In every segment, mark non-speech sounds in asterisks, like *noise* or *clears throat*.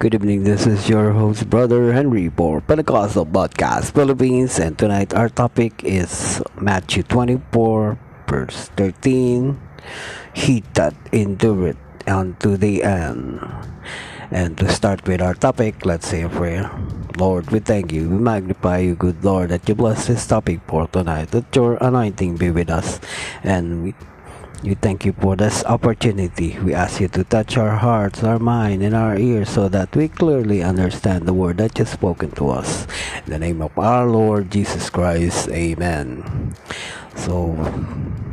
Good evening, this is your host, Brother Henry, for Pentecostal Podcast Philippines, and tonight our topic is Matthew 24, verse 13. He that endureth unto the end. And to start with our topic, let's say a prayer. Lord, we thank you, we magnify you, good Lord, that you bless this topic for tonight, that your anointing be with us, and we we thank you for this opportunity. We ask you to touch our hearts, our mind, and our ears so that we clearly understand the word that you've spoken to us. In the name of our Lord Jesus Christ, Amen. So,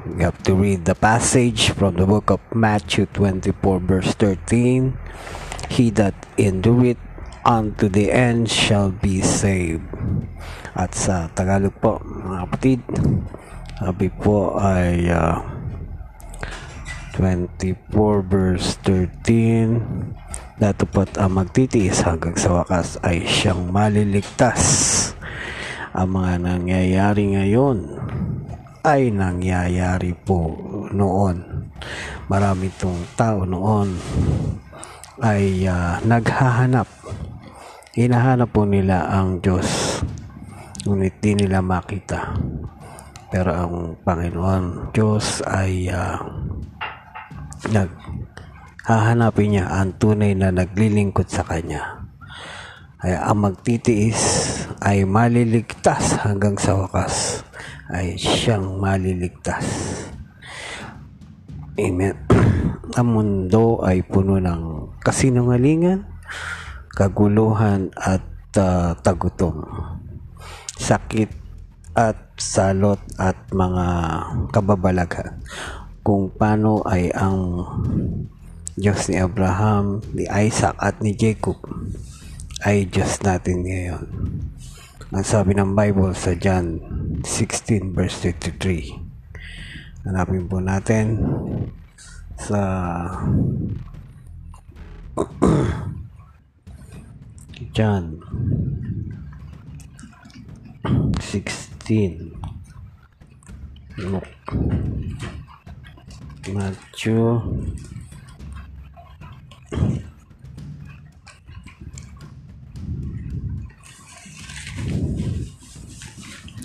we have to read the passage from the book of Matthew 24, verse 13. He that endureth unto the end shall be saved. At sa Tagalog po, mga kapatid, sabi po ay uh, 24 verse 13 Datupat ang magtitiis hanggang sa wakas ay siyang maliligtas. Ang mga nangyayari ngayon ay nangyayari po noon. Marami itong tao noon ay uh, naghahanap. Hinahanap po nila ang Diyos. Ngunit di nila makita. Pero ang Panginoon Diyos ay uh, nag hahanapin niya ang tunay na naglilingkod sa kanya. Ay ang magtitiis ay maliligtas hanggang sa wakas ay siyang maliligtas. Amen. *clears throat* ang mundo ay puno ng kasinungalingan, kaguluhan at uh, tagutom. Sakit at salot at mga kababalaghan kung paano ay ang Diyos ni Abraham, ni Isaac at ni Jacob ay Diyos natin ngayon. Ang sabi ng Bible sa John 16 verse 53. Hanapin po natin sa *clears throat* John 16 Look. Matthew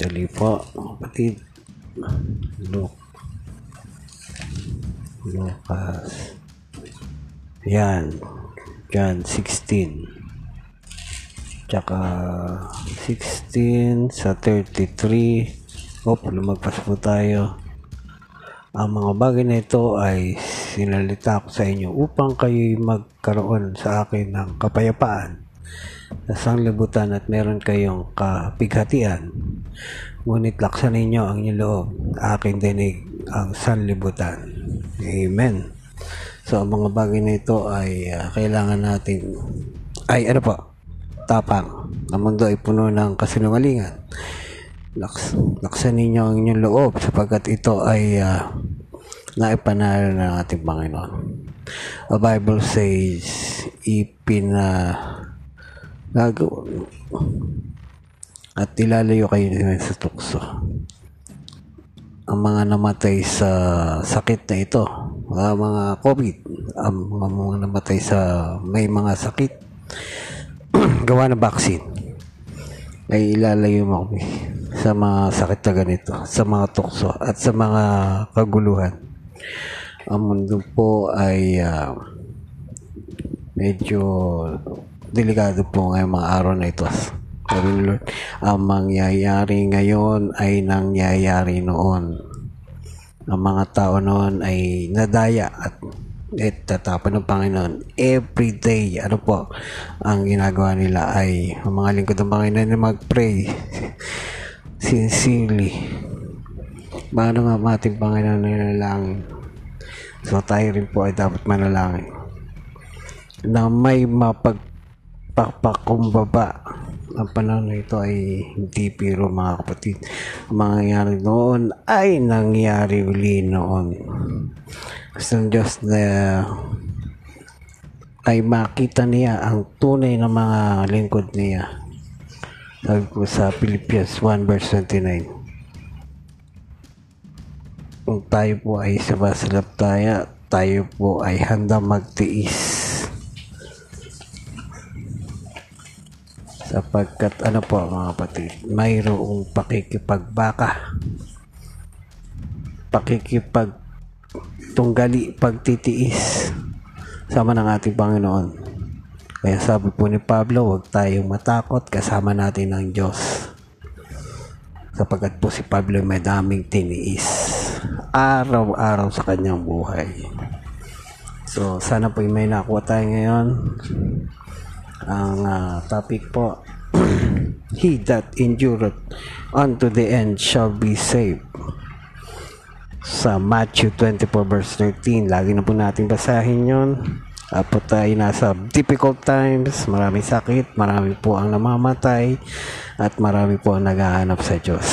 Dali po, kapatid. Look. Lucas. Yan. John 16. Tsaka 16 sa 33. Opo, lumagpas po tayo. Ang mga bagay na ito ay sinalita ko sa inyo upang kayo magkaroon sa akin ng kapayapaan sa sanglibutan at meron kayong kapighatian. Ngunit laksan ninyo ang inyong loob, aking dinig ang sanlibutan. Amen. So, ang mga bagay na ito ay uh, kailangan natin, ay ano po, tapang. Ang mundo ay puno ng kasinungalingan laks, laksan ninyo ang inyong loob sapagkat ito ay uh, naipanalo ng ating Panginoon. The Bible says, ipina gagawin at ilalayo kayo sa tukso. Ang mga namatay sa sakit na ito, mga, mga COVID, ang mga namatay sa may mga sakit, *clears throat* gawa ng vaccine, ay ilalayo mo kami sa mga sakit na ganito, sa mga tukso at sa mga kaguluhan. Ang mundo po ay uh, medyo delikado po ngayong mga araw na ito. Sabi ni Lord, ang mangyayari ngayon ay nangyayari noon. Ang mga tao noon ay nadaya at at tatapan ng Panginoon every day ano po ang ginagawa nila ay ang mga lingkod ng Panginoon na mag-pray sincerely. Paano nga ating Panginoon nanalangin? So tayo rin po ay dapat manalangin na may mapagpapakumbaba ang panahon na ito ay hindi pero mga kapatid. Ang mangyayari noon ay nangyari uli noon. Gusto ng Diyos na ay makita niya ang tunay na mga lingkod niya sabi ko sa Philippians 1 verse 29. Kung tayo po ay sa basalaptaya, tayo po ay handa magtiis. sapagkat ano po mga kapatid mayroong pakikipagbaka. Pakikipag tunggali pagtitiis. Sama ng ating Panginoon. Kaya sabi po ni Pablo huwag tayong matakot kasama natin ang Diyos. Sapagkat po si Pablo may daming tiniis araw-araw sa kanyang buhay. So sana po may nakuha tayo ngayon. Ang uh, topic po *clears throat* he that endureth unto the end shall be saved. Sa Matthew 24 verse 13 lagi na po natin basahin yon at po tayo nasa difficult times maraming sakit marami po ang namamatay at marami po ang naghahanap sa Diyos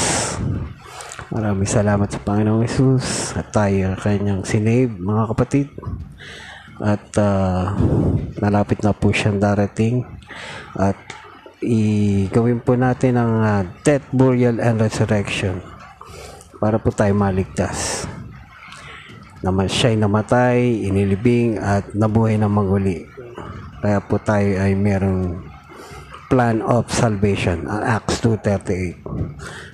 maraming salamat sa Panginoong Yesus at tayo kanyang sinave mga kapatid. At uh, malapit na po siyang darating. At i-gawin po natin ang uh, death, burial, and resurrection para po tayo maligtas. Naman siya'y namatay, inilibing at nabuhay na maguli kaya po tayo ay merong plan of salvation Acts 2.38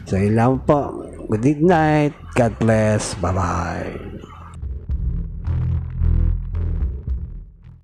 so ilan po good night. God bless. Bye bye